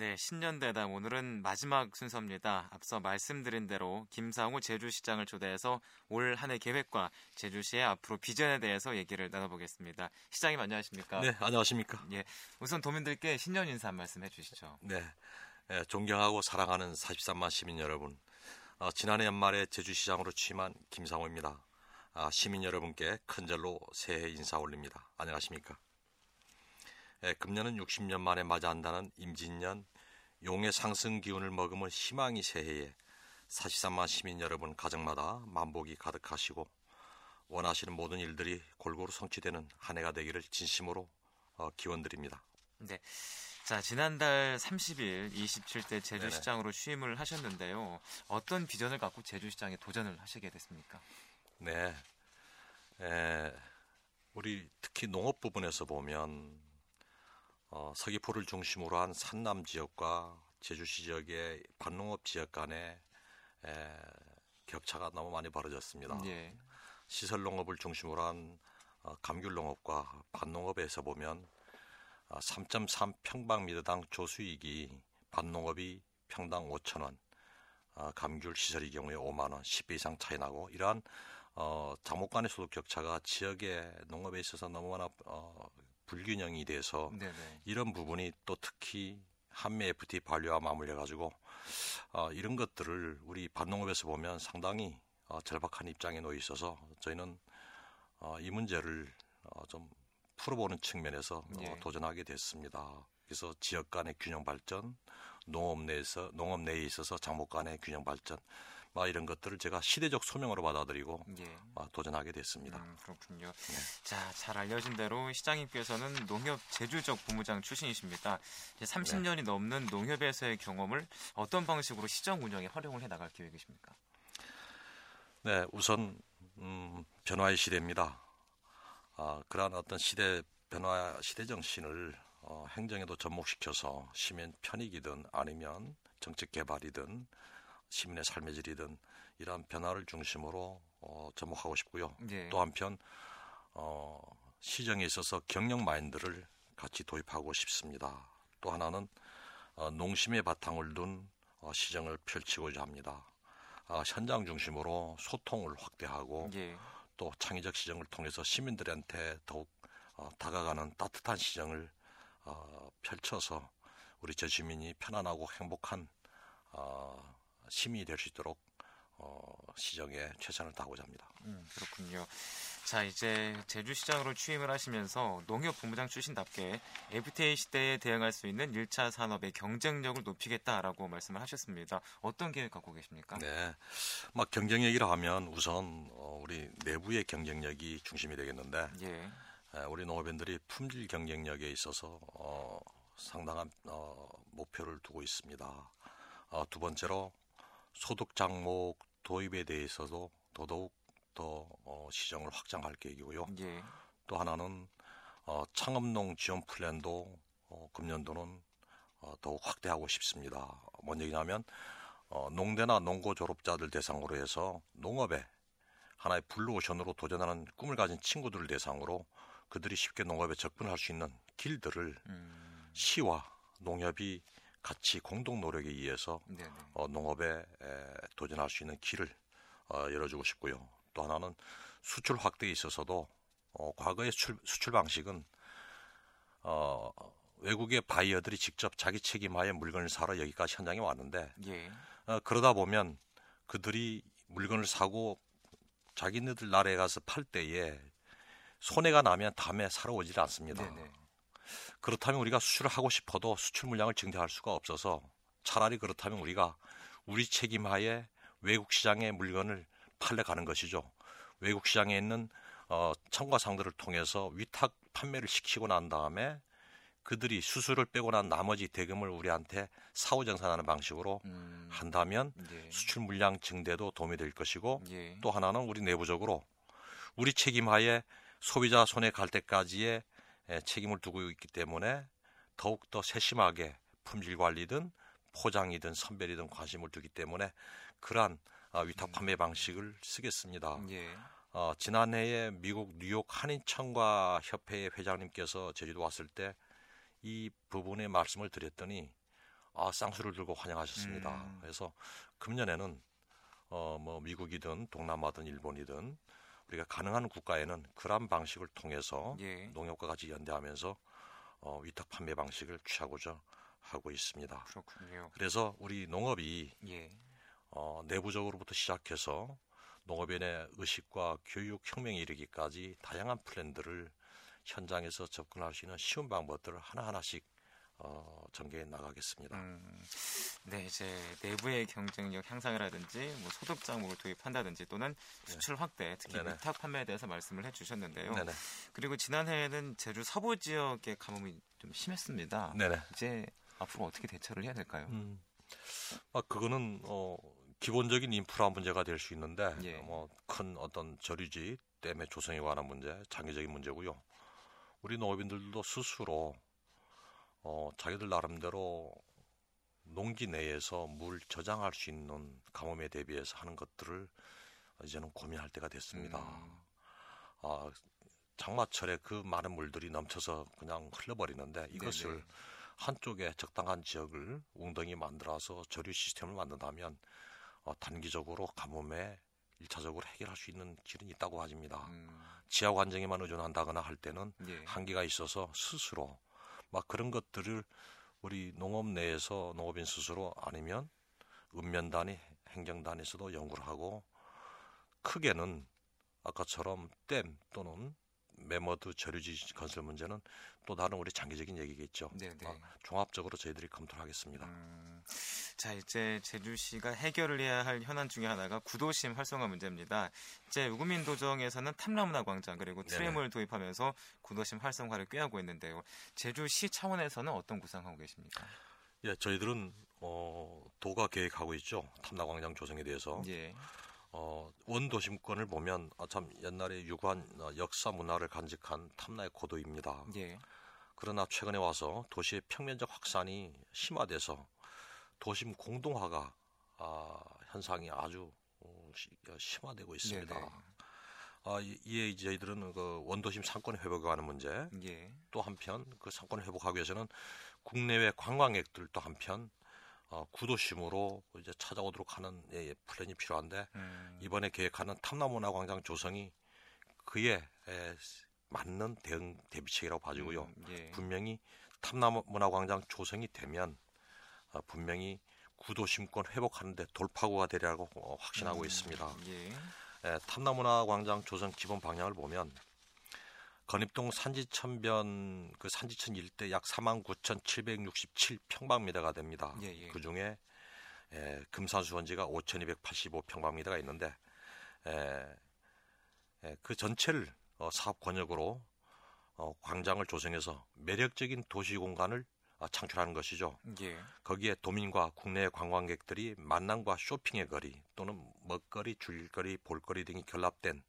네, 신년대담 오늘은 마지막 순서입니다. 앞서 말씀드린 대로 김상우 제주시장을 초대해서 올 한 해 계획과 제주시의 앞으로 비전에 대해서 얘기를 나눠보겠습니다. 시장님 안녕하십니까? 네, 안녕하십니까? 예, 우선 도민들께 신년 인사 한 말씀 해주시죠. 네, 예, 존경하고 사랑하는 43만 시민 여러분, 어, 지난해 연말에 제주시장으로 취임한 김상우입니다. 아, 시민 여러분께 큰절로 새해 인사 올립니다. 안녕하십니까? 예, 금년은 60년 만에 맞이한다는 임진년 용의 상승 기운을 머금은 희망이 새해에 43만 시민 여러분 가정마다 만복이 가득하시고 원하시는 모든 일들이 골고루 성취되는 한 해가 되기를 진심으로 어, 기원드립니다. 네. 자, 지난달 30일 27대 제주시장으로 취임을 하셨는데요. 어떤 비전을 갖고 제주시장에 도전을 하시게 됐습니까? 네. 에, 우리 특히 농업 부분에서 보면 어, 서귀포를 중심으로 한 산남 지역과 제주시 지역의 반농업 지역 간의 에, 격차가 너무 많이 벌어졌습니다. 예. 시설 농업을 중심으로 한 어, 감귤 농업과 반농업에서 보면 어, 3.3 평방미터당 조수익이 반농업이 평당 5천 원, 어, 감귤 시설의 경우에 5만 원, 10배 이상 차이 나고 이러한 어, 장목 간의 소득 격차가 지역의 농업에 있어서 너무나 어, 불균형이 돼서 네네. 이런 부분이 또 특히 한미 FT 반려와 맞물려 가지고 어, 이런 것들을 우리 반농업에서 보면 상당히 어, 절박한 입장에 놓여 있어서 저희는 어, 이 문제를 어, 좀 풀어보는 측면에서 어, 예. 도전하게 됐습니다. 그래서 지역 간의 균형 발전, 농업 내에서 농업 내에 있어서 장목 간의 균형 발전, 막 이런 것들을 제가 시대적 소명으로 받아들이고 예. 어, 도전하게 됐습니다. 음, 그렇군요. 자, 잘 알려진 대로 시장님께서는 농협 제주적 부무장 출신이십니다. 이제 30년이 넘는 농협에서의 경험을 어떤 방식으로 시장 운영에 활용을 해 나갈 계획이십니까? 네, 우선 음, 변화의 시대입니다. 아, 그러한 어떤 시대 변화 시대 정신을 어, 행정에도 접목시켜서 시민 편익이든 아니면 정책 개발이든 시민의 삶의 질이든 이러한 변화를 중심으로 어, 접목하고 싶고요. 예. 또 한편 어, 시정에 있어서 경영 마인드를 같이 도입하고 싶습니다. 또 하나는 어, 농심의 바탕을 둔 어, 시정을 펼치고자 합니다. 아, 현장 중심으로 소통을 확대하고 예. 또 창의적 시정을 통해서 시민들한테 더욱 어, 다가가는 따뜻한 시정을 어, 펼쳐서 우리 저 시민이 편안하고 행복한 어, 시민이 될 수 있도록 어, 시정에 최선을 다하고자 합니다. 음, 그렇군요. 자, 이제 제주시장으로 취임을 하시면서 농협 본부장 출신답게 FTA 시대에 대응할 수 있는 1차 산업의 경쟁력을 높이겠다라고 말씀을 하셨습니다. 어떤 계획 갖고 계십니까? 네, 막 경쟁력이라 하면 우선 어, 우리 내부의 경쟁력이 중심이 되겠는데 예. 에, 우리 농업인들이 품질 경쟁력에 있어서 어, 상당한 어, 목표를 두고 있습니다. 어, 두 번째로 소득 장목 도입에 대해서도 더더욱 더 어, 시정을 확장할 계획이고요. 예. 또 하나는 어, 창업농 지원 플랜도 어, 금년도는 어, 더욱 확대하고 싶습니다. 뭔 얘기냐면 어, 농대나 농고 졸업자들 대상으로 해서 농업에 하나의 블루오션으로 도전하는 꿈을 가진 친구들을 대상으로 그들이 쉽게 농업에 접근할 수 있는 길들을 음, 시와 농협이 같이 공동 노력에 의해서 네네. 어, 농업에 에, 도전할 수 있는 길을 어, 열어주고 싶고요. 또 하나는 수출 확대에 있어서도 어, 과거의 수출, 수출 방식은 어, 외국의 바이어들이 직접 자기 책임하에 물건을 사러 여기까지 현장에 왔는데 예. 어, 그러다 보면 그들이 물건을 사고 자기네들 나라에 가서 팔 때에 손해가 나면 다음에 사러 오질 않습니다. 네네. 그렇다면 우리가 수출을 하고 싶어도 수출 물량을 증대할 수가 없어서 차라리 그렇다면 우리가 우리 책임하에 외국 시장에 물건을 팔려 가는 것이죠. 외국 시장에 있는 어, 첨가상들을 통해서 위탁 판매를 시키고 난 다음에 그들이 수수료를 빼고 난 나머지 대금을 우리한테 사후 정산하는 방식으로 음, 한다면 예. 수출 물량 증대도 도움이 될 것이고 예. 또 하나는 우리 내부적으로 우리 책임하에 소비자 손에 갈 때까지의 에, 책임을 두고 있기 때문에 더욱더 세심하게 품질 관리든 포장이든 선별이든 관심을 두기 때문에 그러한 아, 위탁 판매 방식을 쓰겠습니다. 예. 어, 지난해에 미국 뉴욕 한인청과 협회 회장님께서 제주도 왔을 때 이 부분에 말씀을 드렸더니 아, 쌍수를 들고 환영하셨습니다. 음. 그래서 금년에는 어, 뭐 미국이든 동남아든 일본이든 우리가 가능한 국가에는 그런 방식을 통해서 예. 농협과 같이 연대하면서 어, 위탁 판매 방식을 취하고자 하고 있습니다. 그렇군요. 그래서 우리 농업이 예. 어, 내부적으로부터 시작해서 농업인의 의식과 교육 혁명에 이르기까지 다양한 플랜들을 현장에서 접근할 수 있는 쉬운 방법들을 하나하나씩 어, 전개해 나가겠습니다. 음, 네, 이제 내부의 경쟁력 향상이라든지 뭐 소득 장목을 도입한다든지 또는 수출 확대, 특히 네네. 위탁 판매에 대해서 말씀을 해주셨는데요. 네네. 그리고 지난해에는 제주 서부 지역의 가뭄이 좀 심했습니다. 네네. 이제 앞으로 어떻게 대처를 해야 될까요? 음, 아, 그거는 어, 기본적인 인프라 문제가 될 수 있는데 예. 뭐큰 어떤 저류지 댐의 조성에 관한 문제, 장기적인 문제고요. 우리 농업인들도 스스로 어, 자기들 나름대로 농지 내에서 물 저장할 수 있는 가뭄에 대비해서 하는 것들을 이제는 고민할 때가 됐습니다. 음. 아, 장마철에 그 많은 물들이 넘쳐서 그냥 흘러버리는데 이것을 네네. 한쪽에 적당한 지역을 웅덩이 만들어서 저류 시스템을 만든다면 어, 단기적으로 가뭄에 일차적으로 해결할 수 있는 길은 있다고 하집니다. 음, 지하 관정에만 의존한다거나 할 때는 예. 한계가 있어서 스스로 막 그런 것들을 우리 농업 내에서 농업인 스스로 아니면 읍면단위, 행정단에서도 연구를 하고 크게는 아까처럼 댐 또는 매머드 저류지 건설 문제는 또 다른 우리 장기적인 얘기겠죠. 네네. 아, 종합적으로 저희들이 검토를 하겠습니다. 음, 자 이제 제주시가 해결을 해야 할 현안 중에 하나가 구도심 활성화 문제입니다. 이제 우구민 도정에서는 탐라문화 광장 그리고 네네. 트램을 도입하면서 구도심 활성화를 꾀하고 있는데요. 제주시 차원에서는 어떤 구상하고 계십니까? 예, 저희들은 어, 도가 계획하고 있죠. 탐나광장 조성에 대해서. 예, 어, 원도심권을 보면 아, 참 옛날에 유구한 어, 역사 문화를 간직한 탐나의 고도입니다. 예, 그러나 최근에 와서 도시의 평면적 확산이 심화돼서 도심 공동화가 아, 현상이 아주 어, 시- 어, 심화되고 있습니다. 네네. 아, 이- 이에 이제 저희들은 그 원도심 상권 회복에 관한 문제, 예, 또 한편 그 상권을 회복하기 위해서는 국내외 관광객들도 한편 어, 구도심으로 이제 찾아오도록 하는 예, 예, 플랜이 필요한데 음, 이번에 계획하는 탐나문화 광장 조성이 그에 에, 맞는 대응 대비책이라고 봐지고요. 음, 예, 분명히 탐나문화 광장 조성이 되면 어, 분명히 구도심권 회복하는데 돌파구가 되리라고 어, 확신하고 음, 있습니다. 예, 예, 탐나문화 광장 조성 기본 방향을 보면 건입동 산지천변 그 산지천 일대 약 49,767 평방미터가 됩니다. 예, 예. 그 중에 에, 금산수원지가 5,285 평방미터가 있는데 에, 에, 그 전체를 어, 사업 권역으로 어, 광장을 조성해서 매력적인 도시 공간을 어, 창출하는 것이죠. 예, 거기에 도민과 국내 관광객들이 만남과 쇼핑의 거리 또는 먹거리, 줄거리, 볼거리 등이 결합된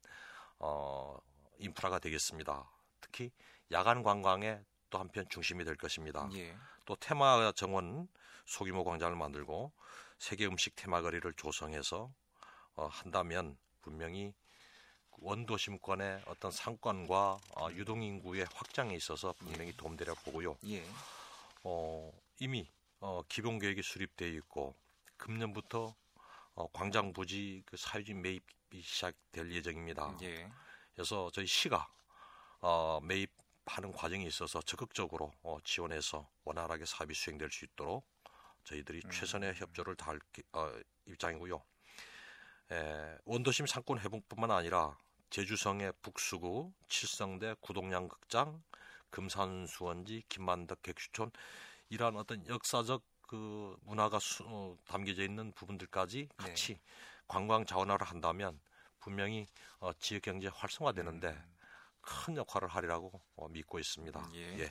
어, 인프라가 되겠습니다. 특히 야간 관광에 또 한편 중심이 될 것입니다. 예, 또 테마 정원 소규모 광장을 만들고 세계 음식 테마 거리를 조성해서 어, 한다면 분명히 원도심권의 어떤 상권과 어, 유동인구의 확장에 있어서 분명히 도움되려 보고요. 예, 어, 이미 어, 기본 계획이 수립되어 있고 금년부터 어, 광장 부지 그 사유지 매입이 시작될 예정입니다. 예, 그래서 저희 시가 어, 매입하는 과정에 있어서 적극적으로 어, 지원해서 원활하게 사업이 수행될 수 있도록 저희들이 음. 최선의 협조를 다할 기- 어, 입장이고요. 에, 원도심 상권 회복뿐만 아니라 제주성의 북수구, 칠성대, 구동양 극장, 금산수원지, 김만덕 객수촌 이러한 어떤 역사적 그 문화가 수- 어, 담겨져 있는 부분들까지 네. 같이 관광 자원화를 한다면 분명히 어, 지역 경제 활성화되는데 큰 역할을 하리라고 어, 믿고 있습니다. 음. 예. 예.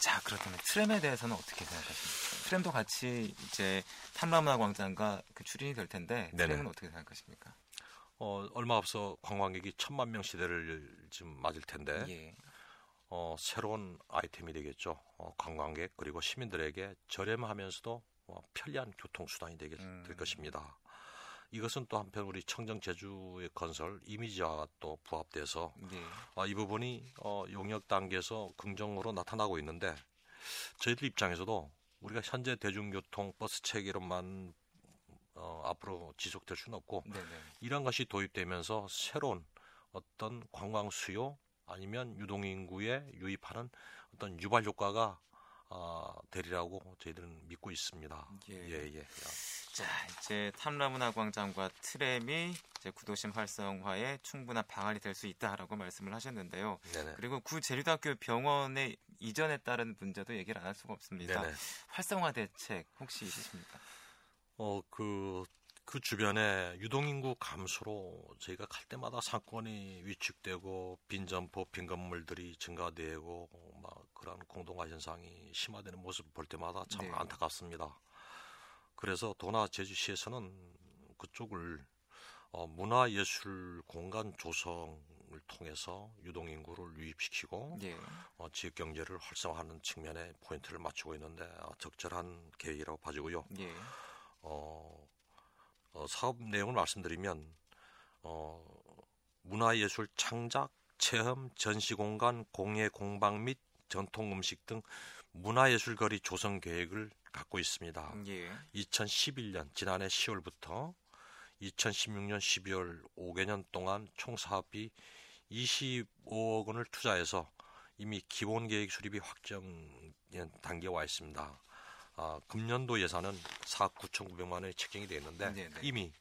자, 그렇다면 트램에 대해서는 어떻게 생각하십니까? 트램도 같이 이제 탐라문화 광장과 그 출연이 될 텐데 네네. 트램은 어떻게 생각하십니까? 어, 얼마 앞서 관광객이 천만 명 시대를 지금 맞을 텐데 예, 어, 새로운 아이템이 되겠죠. 어, 관광객 그리고 시민들에게 저렴하면서도 어, 편리한 교통 수단이 되게 음. 될 것입니다. 이것은 또 한편 우리 청정 제주의 건설 이미지와 또 부합돼서 예, 아, 이 부분이 어, 용역 단계에서 긍정으로 나타나고 있는데 저희들 입장에서도 우리가 현재 대중교통 버스 체계로만 어, 앞으로 지속될 수는 없고 네네. 이런 것이 도입되면서 새로운 어떤 관광 수요 아니면 유동인구에 유입하는 어떤 유발 효과가 어, 되리라고 저희들은 믿고 있습니다. 예. 예, 예. 자, 이제 탐라문화 광장과 트램이 이제 구도심 활성화에 충분한 방안이 될 수 있다라고 말씀을 하셨는데요. 네네. 그리고 구 제주대학교 병원의 이전에 따른 문제도 얘기를 안 할 수가 없습니다. 네네. 활성화 대책 혹시 있으십니까? 어, 그, 그 주변에 유동인구 감소로 저희가 갈 때마다 상권이 위축되고 빈점포, 빈 건물들이 증가되고 막 그런 공동화 현상이 심화되는 모습 볼 때마다 참 네. 안타깝습니다. 그래서 도나 제주시에서는 그쪽을 어, 문화예술 공간 조성을 통해서 유동인구를 유입시키고 예. 어, 지역 경제를 활성화하는 측면에 포인트를 맞추고 있는데 어, 적절한 계획이라고 봐지고요. 예. 어, 어, 사업 내용을 말씀드리면 어, 문화예술 창작, 체험, 전시공간, 공예 공방 및 전통 음식 등 문화예술 거리 조성 계획을 갖고 있습니다. 예. 2011년 지난해 10월부터 2016년 12월 5개년 동안 총 사업비 25억 원을 투자해서 이미 기본 계획 수립이 확정 단계에 와 있습니다. 아, 금년도 예산은 4억 9,900만 원이 책정이 되어 있는데 네네. 이미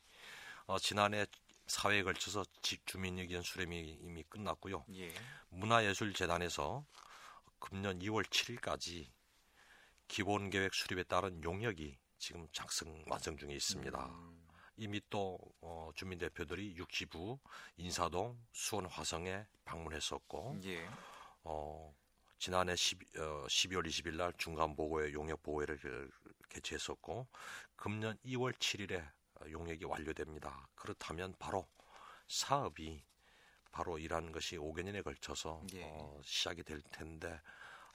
어, 지난해 사회에 걸쳐서 집 주민 의견 수렴이 이미 끝났고요. 예. 문화예술재단에서 금년 2월 7일까지 기본 계획 수립에 따른 용역이 지금 작성 완성 중에 있습니다. 음, 이미 또 어, 주민 대표들이 육지부, 인사동, 수원 화성에 방문했었고 예. 어, 지난해 10, 어, 12월 20일 날 중간 보고회 용역 보고회를 그, 개최했었고 금년 2월 7일에 용역이 완료됩니다. 그렇다면 바로 사업이 바로 이러한 것이 5개년에 걸쳐서 예. 어, 시작이 될 텐데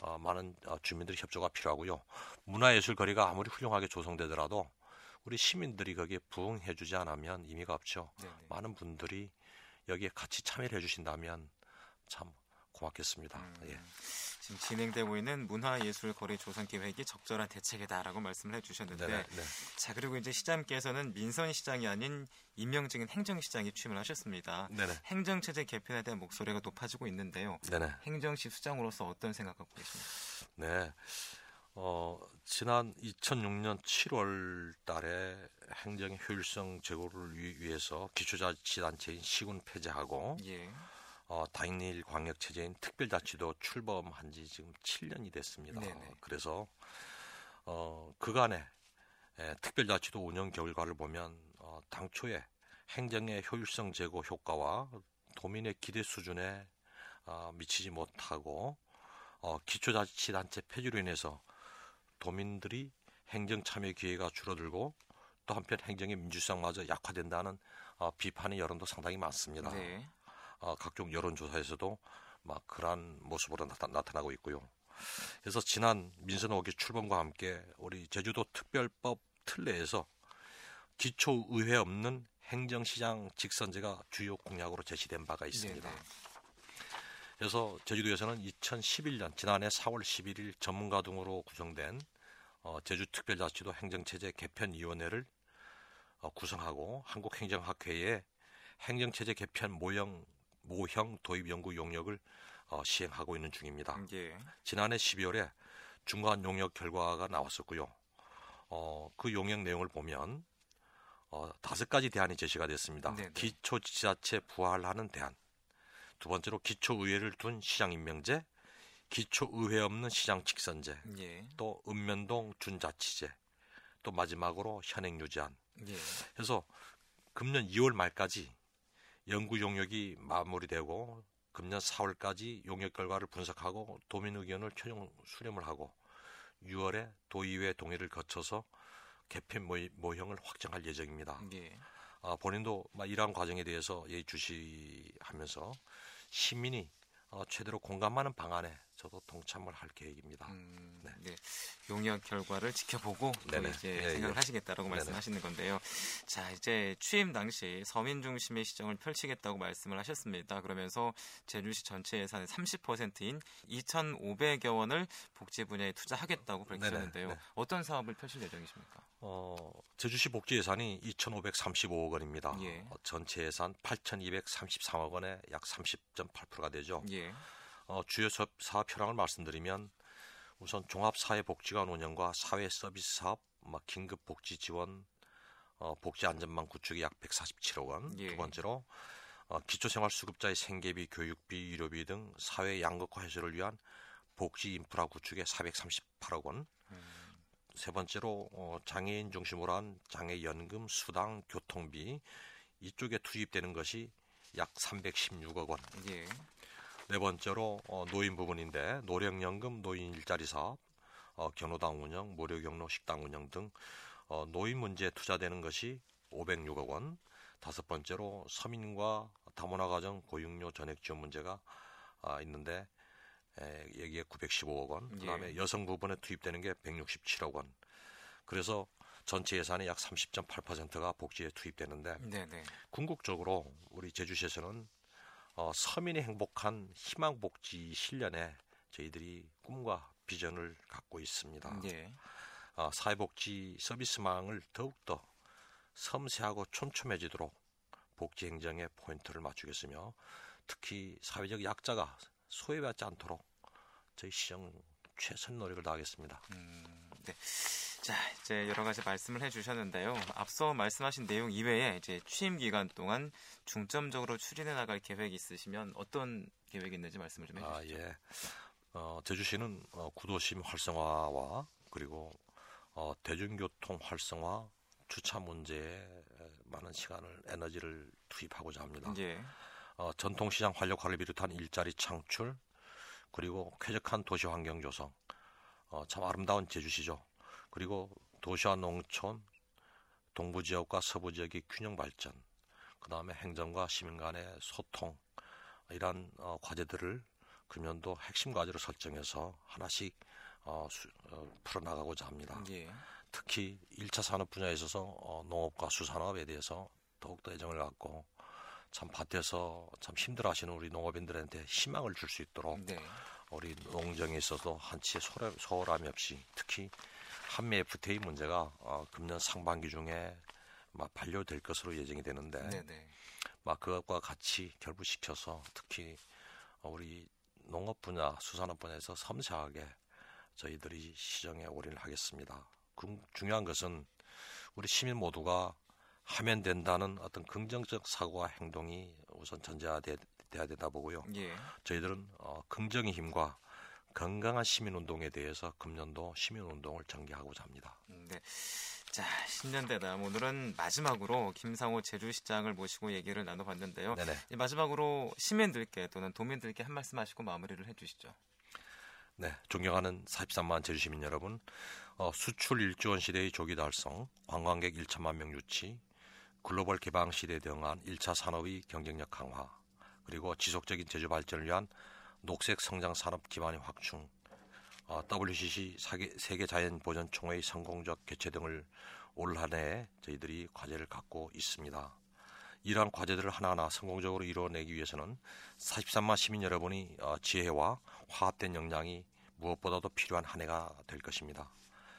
어, 많은 어, 주민들의 협조가 필요하고요. 문화예술 거리가 아무리 훌륭하게 조성되더라도 우리 시민들이 거기에 부응해주지 않으면 의미가 없죠. 네네. 많은 분들이 여기에 같이 참여를 해주신다면 참 고맙겠습니다. 음, 예. 지금 진행되고 있는 문화예술 거리 조성 계획이 적절한 대책이다라고 말씀을 해주셨는데, 네네, 네. 자 그리고 이제 시장께서는 민선 시장이 아닌 임명직인 행정시장에 취임을 하셨습니다. 네네. 행정체제 개편에 대한 목소리가 높아지고 있는데요. 네네. 행정시 수장으로서 어떤 생각 갖고 계십니까? 네. 어, 지난 2006년 7월 달에 행정의 효율성 제고를 위- 위해서 기초자치단체인 시군 폐지하고 예. 어, 당일 광역 체제인 특별자치도 출범한 지 지금 7년이 됐습니다. 네네. 그래서 어, 그간의 에, 특별자치도 운영 결과를 보면 어, 당초에 행정의 효율성 제고 효과와 도민의 기대 수준에 어, 미치지 못하고 어, 기초자치단체 폐지로 인해서 도민들이 행정 참여 기회가 줄어들고 또 한편 행정의 민주성마저 약화된다는 어, 비판의 여론도 상당히 많습니다. 네. 어, 각종 여론조사에서도 막 그러한 모습으로 나타, 나타나고 있고요. 그래서 지난 민선 5기 출범과 함께 우리 제주도 특별법 틀 내에서 기초 의회 없는 행정시장 직선제가 주요 공약으로 제시된 바가 있습니다. 네네. 그래서 제주도에서는 2011년 지난해 4월 11일 전문가 등으로 구성된 어, 제주특별자치도 행정체제 개편위원회를 어, 구성하고 한국행정학회에 행정체제 개편 모형 모형 도입 연구 용역을 어, 시행하고 있는 중입니다. 예. 지난해 12월에 중간 용역 결과가 나왔었고요. 어, 그 용역 내용을 보면 어, 다섯 가지 대안이 제시가 됐습니다. 네네. 기초 지자체 부활하는 대안, 두 번째로 기초 의회를 둔 시장 임명제, 기초 의회 없는 시장 직선제, 예. 또 읍면동 준자치제, 또 마지막으로 현행 유지안. 예. 그래서 금년 2월 말까지 연구 용역이 마무리되고 금년 4월까지 용역 결과를 분석하고 도민 의견을 최종 수렴을 하고 6월에 도의회 동의를 거쳐서 개편 모형을 확정할 예정입니다. 예. 아, 본인도 막 이러한 과정에 대해서 예의 주시하면서 시민이 어, 최대로 공감하는 방안에 저도 동참을 할 계획입니다. 음, 네. 용역 결과를 지켜보고 또 네네. 이제 예, 생각을 예. 하시겠다라고 네네. 말씀하시는 건데요. 자, 이제 취임 당시 서민 중심의 시정을 펼치겠다고 말씀을 하셨습니다. 그러면서 제주시 전체 예산의 30%인 2,500여 원을 복지 분야에 투자하겠다고 밝히셨는데요. 네. 어떤 사업을 펼칠 예정이십니까? 어, 제주시 복지 예산이 2,535억 원입니다. 예. 어, 전체 예산 8,233억 원의 약 30.8%가 되죠. 예. 어, 주요 사업, 현황을 말씀드리면 우선 종합사회복지관 운영과 사회 서비스 사업, 막 긴급 복지 지원, 어, 복지 안전망 구축이 약 147억 원. 예. 두 번째로 어, 기초생활수급자의 생계비, 교육비, 의료비 등 사회 양극화 해소를 위한 복지 인프라 구축에 438억 원. 세 번째로 어, 장애인 중심으로 한 장애 연금, 수당, 교통비 이쪽에 투입되는 것이 약 316억 원. 예. 네 번째로 어, 노인 부분인데 노령연금, 노인 일자리 사업, 어, 경로당 운영, 무료 경로 식당 운영 등 어, 노인 문제에 투자되는 것이 506억 원. 다섯 번째로 서민과 다문화 가정 보육료 전액 지원 문제가 아, 있는데 에, 여기에 915억 원. 그다음에 예. 여성 부분에 투입되는 게 167억 원. 그래서 전체 예산의 약 30.8%가 복지에 투입되는데 네, 네. 궁극적으로 우리 제주시에서는 어, 서민이 행복한 희망복지 실현에 저희들이 꿈과 비전을 갖고 있습니다. 예. 어, 사회복지 서비스망을 더욱더 섬세하고 촘촘해지도록 복지 행정에 포인트를 맞추겠으며 특히 사회적 약자가 소외받지 않도록 저희 시정 최선 노력을 다하겠습니다. 네. 자, 이제 여러 가지 말씀을 해주셨는데요. 앞서 말씀하신 내용 이외에 이제 취임 기간 동안 중점적으로 추진해 나갈 계획이 있으시면 어떤 계획이 있는지 말씀을 좀 아, 해주시죠. 예. 어, 제주시는 어, 구도심 활성화와 그리고 어, 대중교통 활성화, 주차 문제에 많은 시간을 에너지를 투입하고자 합니다. 예. 어, 전통시장 활력화를 비롯한 일자리 창출, 그리고 쾌적한 도시 환경 조성, 어, 참 아름다운 제주시죠. 그리고 도시와 농촌, 동부 지역과 서부 지역의 균형 발전, 그 다음에 행정과 시민 간의 소통, 이러한 어, 과제들을 금년도 핵심 과제로 설정해서 하나씩 어, 수- 어, 풀어나가고자 합니다. 예. 특히 1차 산업 분야에 있어서 어, 농업과 수산업에 대해서 더욱더 애정을 갖고 참 밭에서 참 힘들어하시는 우리 농업인들한테 희망을 줄 수 있도록 네. 우리 농정에 있어서 한치의 소홀- 소홀함이 없이 특히 한미 FTA 문제가 어, 금년 상반기 중에 막 반려될 것으로 예정이 되는데 네, 네. 막 그것과 같이 결부시켜서 특히 어, 우리 농업 분야, 수산업 분야에서 섬세하게 저희들이 시정에 올인을 하겠습니다. 그- 중요한 것은 우리 시민 모두가 하면 된다는 어떤 긍정적 사고와 행동이 우선 전제돼야 되다 보고요. 예. 저희들은 어, 긍정의 힘과 건강한 시민 운동에 대해서 금년도 시민 운동을 전개하고자 합니다. 음, 네. 자, 10년 대담 오늘은 마지막으로 김상호 제주시장을 모시고 얘기를 나눠봤는데요. 네네. 이 마지막으로 시민들께 또는 도민들께 한 말씀 하시고 마무리를 해주시죠. 네, 존경하는 43만 제주시민 여러분, 어, 수출 1조 원 시대의 조기 달성, 관광객 1천만 명 유치, 글로벌 개방 시대에 대응한 1차 산업의 경쟁력 강화, 그리고 지속적인 제주 발전을 위한 녹색 성장 산업 기반의 확충, 어, WCC 세계 자연 보전 총회의 성공적 개최 등을 올 한해 저희들이 과제를 갖고 있습니다. 이러한 과제들을 하나하나 성공적으로 이루어내기 위해서는 43만 시민 여러분이 어, 지혜와 화합된 역량이 무엇보다도 필요한 한 해가 될 것입니다.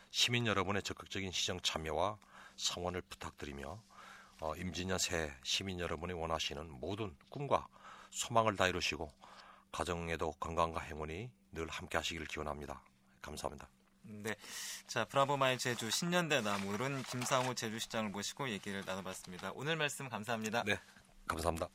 시민 여러분의 적극적인 시정 참여와 성원을 부탁드리며 어, 임진년 새해 시민 여러분이 원하시는 모든 꿈과 소망을 다 이루시고 가정에도 건강과 행운이 늘 함께 하시기를 기원합니다. 감사합니다. 네. 자, 브라보마의 제주 10년 대담 오늘은 김상호 제주시장을 모시고 얘기를 나눠봤습니다. 오늘 말씀 감사합니다. 네, 감사합니다.